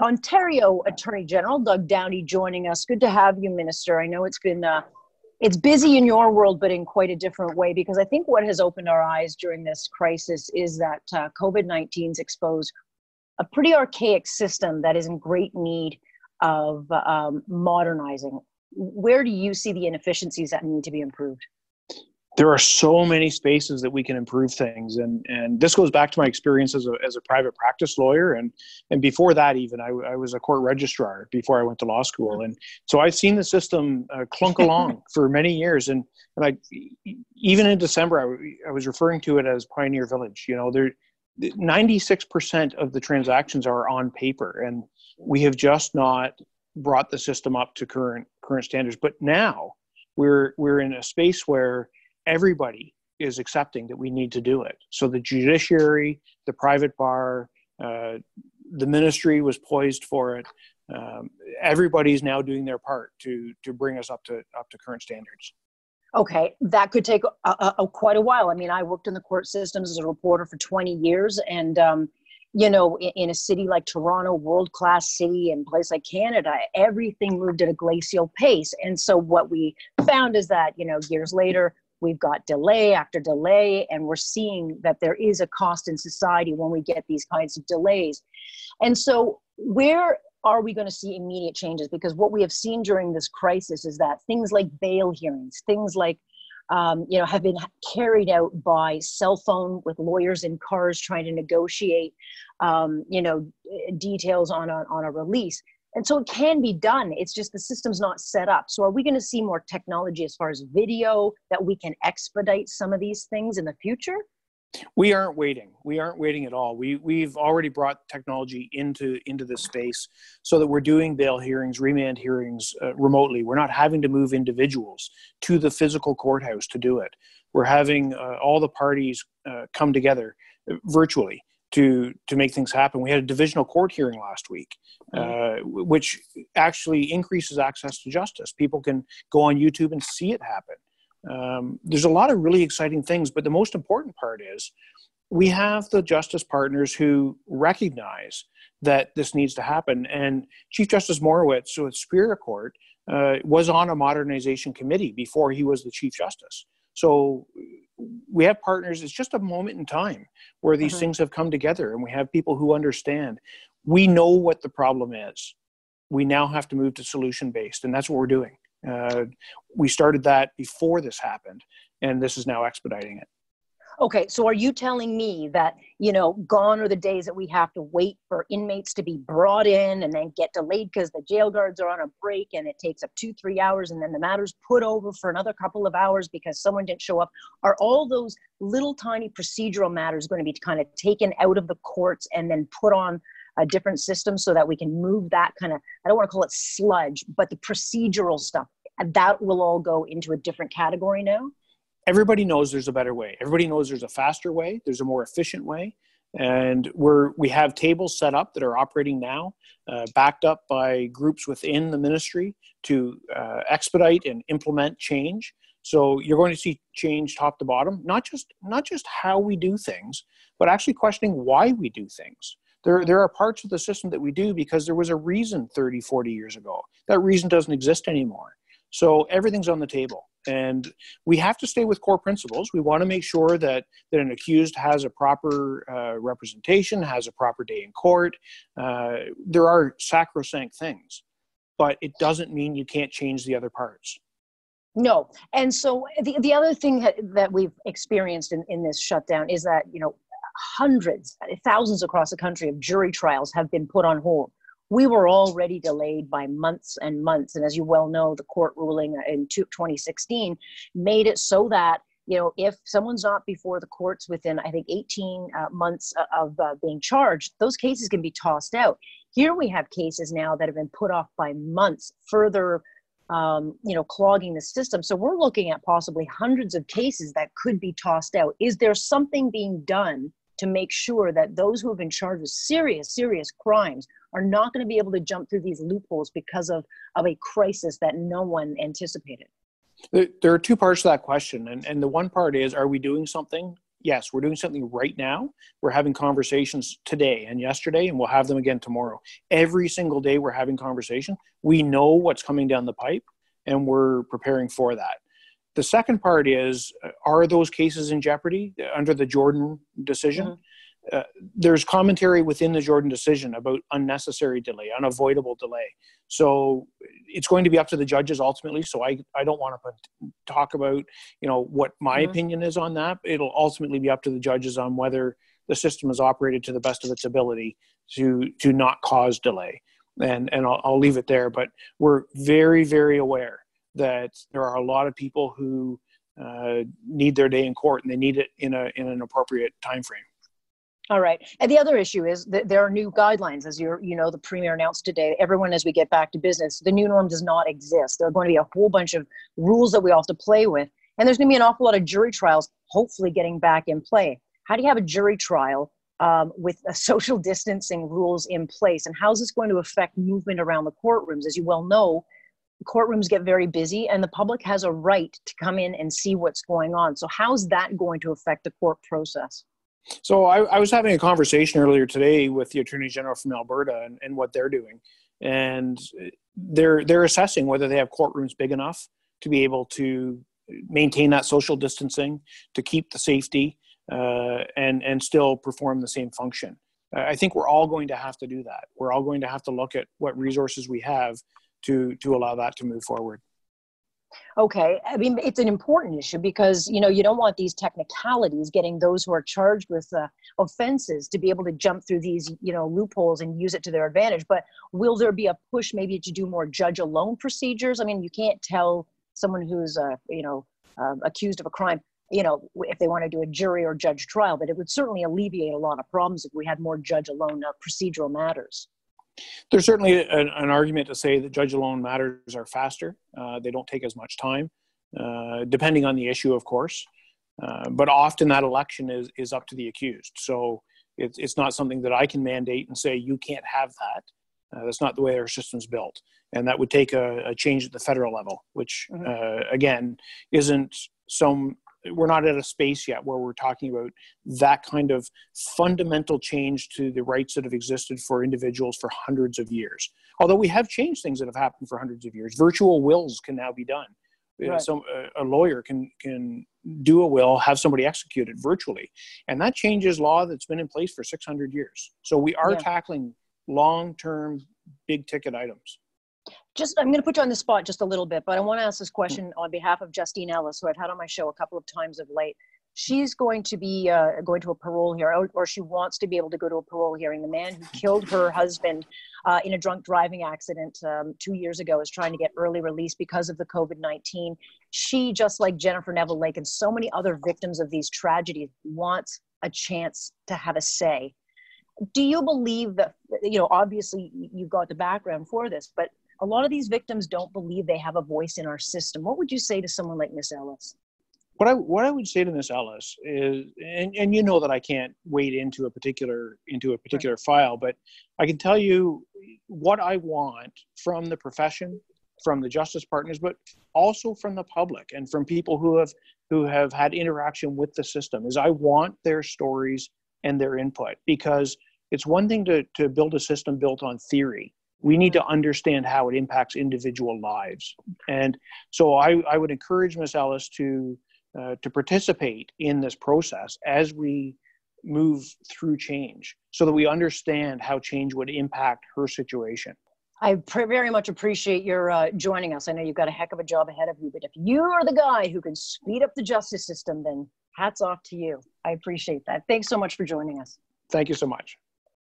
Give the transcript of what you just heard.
Ontario Attorney General Doug Downey joining us. Good to have you, Minister. I know it's been uh, it's busy in your world, but in quite a different way. Because I think what has opened our eyes during this crisis is that uh, COVID 19's exposed a pretty archaic system that is in great need of um, modernizing. Where do you see the inefficiencies that need to be improved? There are so many spaces that we can improve things. And and this goes back to my experience as a, as a private practice lawyer. And and before that even I, I was a court registrar before i went to law school. And so i've seen the system uh, clunk along for many years. And and i even in december I, I was referring to it as pioneer village. You know there 96% of the transactions are on paper. And we have just not brought the system up to current current standards. But now we're we're in a space where everybody is accepting that we need to do it. So the judiciary, the private bar, uh, the ministry was poised for it. Um, everybody's now doing their part to to bring us up to up to current standards. Okay, that could take a, a, quite a while. I mean, I worked in the court systems as a reporter for 20 years, and um, you know, in, in, a city like Toronto, world class city, and place like Canada, everything moved at a glacial pace. And so, what we found is that you know, years later, We've got delay after delay, and we're seeing that there is a cost in society when we get these kinds of delays. And so, where are we going to see immediate changes? Because what we have seen during this crisis is that things like bail hearings, things like um, you know, have been carried out by cell phone with lawyers in cars trying to negotiate, um, you know, details on a, on a release and so it can be done. It's just the system's not set up. So are we going to see more technology as far as video that we can expedite some of these things in the future? We aren't waiting. We aren't waiting at all. We we've already brought technology into into this space so that we're doing bail hearings remand hearings uh, remotely. We're not having to move individuals to the physical courthouse to do it. We're having uh, all the parties uh, come together virtually to to make things happen. We had a divisional court hearing last week, mm-hmm. uh, which actually increases access to justice. People can go on YouTube and see it happen. Um, there's a lot of really exciting things, but the most important part is we have the justice partners who recognize that this needs to happen. And Chief Justice Morawetz with Superior Court uh, was on a modernization committee before he was the Chief Justice. So we have partners it's just a moment in time where these mm-hmm. things have come together and we have people who understand. We know what the problem is. We now have to move to solution based and that's what we're doing. Uh, we started that before this happened and this is now expediting it Okay, so are you telling me that, you know, gone are the days that we have to wait for inmates to be brought in and then get delayed because the jail guards are on a break and it takes up two, three hours and then the matter's put over for another couple of hours because someone didn't show up? Are all those little tiny procedural matters going to be kind of taken out of the courts and then put on a different system so that we can move that kind of, I don't want to call it sludge, but the procedural stuff, that will all go into a different category now? Everybody knows there's a better way. Everybody knows there's a faster way. There's a more efficient way. And we're, we have tables set up that are operating now, uh, backed up by groups within the ministry to uh, expedite and implement change. So you're going to see change top to bottom, not just not just how we do things, but actually questioning why we do things. There, there are parts of the system that we do because there was a reason 30, 40 years ago. That reason doesn't exist anymore. So everything's on the table. And we have to stay with core principles. We want to make sure that, that an accused has a proper uh, representation, has a proper day in court. Uh, there are sacrosanct things, but it doesn't mean you can't change the other parts. No. And so the, the other thing that, we've experienced in, in this shutdown is that, you know, hundreds, thousands across the country of jury trials have been put on hold we were already delayed by months and months. And as you well know, the court ruling in 2016 made it so that you know if someone's not before the courts within i think 18 uh, months of uh, being charged those cases can be tossed out. Here we have cases now that have been put off by months further um, you know clogging the system. So we're looking at possibly hundreds of cases that could be tossed out. Is there something being done to make sure that those who have been charged with serious serious crimes are not going to be able to jump through these loopholes because of, of a crisis that no one anticipated? There are two parts to that question. And, and the one part is are we doing something? yes, we're doing something right now. We're having conversations today and yesterday, and we'll have them again tomorrow. Every single day, we're having conversation. We know what's coming down the pipe, and we're preparing for that. The second part is uh, are those cases in jeopardy under the Jordan decision? Mm-hmm. Uh, there's commentary within the Jordan decision about unnecessary delay, unavoidable delay. So it's going to be up to the judges ultimately. So I, I don't want to talk about you know what my mm-hmm. opinion is on that. It'll ultimately be up to the judges on whether the system is operated to the best of its ability to to not cause delay. And and I'll, I'll leave it there. But we're very very aware that there are a lot of people who uh, need their day in court and they need it in a in an appropriate time frame. All right. And the other issue is that there are new guidelines, as you're, you know, the premier announced today. Everyone, as we get back to business, the new norm does not exist. There are going to be a whole bunch of rules that we all have to play with, and there's going to be an awful lot of jury trials, hopefully getting back in play. How do you have a jury trial um, with social distancing rules in place, and how is this going to affect movement around the courtrooms? As you well know, courtrooms get very busy, and the public has a right to come in and see what's going on. So, how's that going to affect the court process? So I, I, was having a conversation earlier today with the Attorney General from Alberta and, and, what they're doing, and they're they're assessing whether they have courtrooms big enough to be able to maintain that social distancing, to keep the safety, uh, and and still perform the same function. I think we're all going to have to do that. We're all going to have to look at what resources we have to to allow that to move forward. Okay, I mean it's an important issue because you know you don't want these technicalities getting those who are charged with uh, offenses to be able to jump through these you know loopholes and use it to their advantage. But will there be a push maybe to do more judge alone procedures? I mean, you can't tell someone who's uh, you know uh, accused of a crime you know if they want to do a jury or judge trial, but it would certainly alleviate a lot of problems if we had more judge alone uh, procedural matters. There's certainly an, an, argument to say that judge alone matters are faster. Uh, they don't take as much time, uh, depending on the issue, of course. Uh, but often that election is, is up to the accused. So it's, it's not something that I can mandate and say, you can't have that. Uh, that's not the way our system's built. And that would take a, a change at the federal level, which, mm-hmm. Uh, again, isn't some we're not at a space yet where we're talking about that kind of fundamental change to the rights that have existed for individuals for hundreds of years. Although we have changed things that have happened for hundreds of years, virtual wills can now be done. Right. So uh, a lawyer can can do a will, have somebody execute it virtually, and that changes law that's been in place for 600 years. So we are yeah. tackling long-term, big-ticket items just i'm going to put you on the spot just a little bit but i want to ask this question on behalf of justine ellis who i've had on my show a couple of times of late. She's going to be uh, going to a parole hearing or, she wants to be able to go to a parole hearing. The man who killed her husband uh, in a drunk driving accident um, two years ago is trying to get early release because of the covid-19 she just like jennifer neville lake and so many other victims of these tragedies wants a chance to have a say. Do you believe that you know obviously you've got the background for this but a lot of these victims don't believe they have a voice in our system. What would you say to someone like Miss Ellis? What I what I would say to Miss Ellis is, and, and you know that I can't wade into a particular into a particular right. file, but I can tell you what I want from the profession, from the justice partners, but also from the public and from people who have who have had interaction with the system. Is I want their stories and their input because it's one thing to to build a system built on theory we need to understand how it impacts individual lives. And so I, I would encourage Ms. Ellis to, uh, to participate in this process as we move through change so that we understand how change would impact her situation. I very much appreciate your uh, joining us. I know you've got a heck of a job ahead of you, but if you are the guy who can speed up the justice system, then hats off to you. I appreciate that. Thanks so much for joining us. Thank you so much.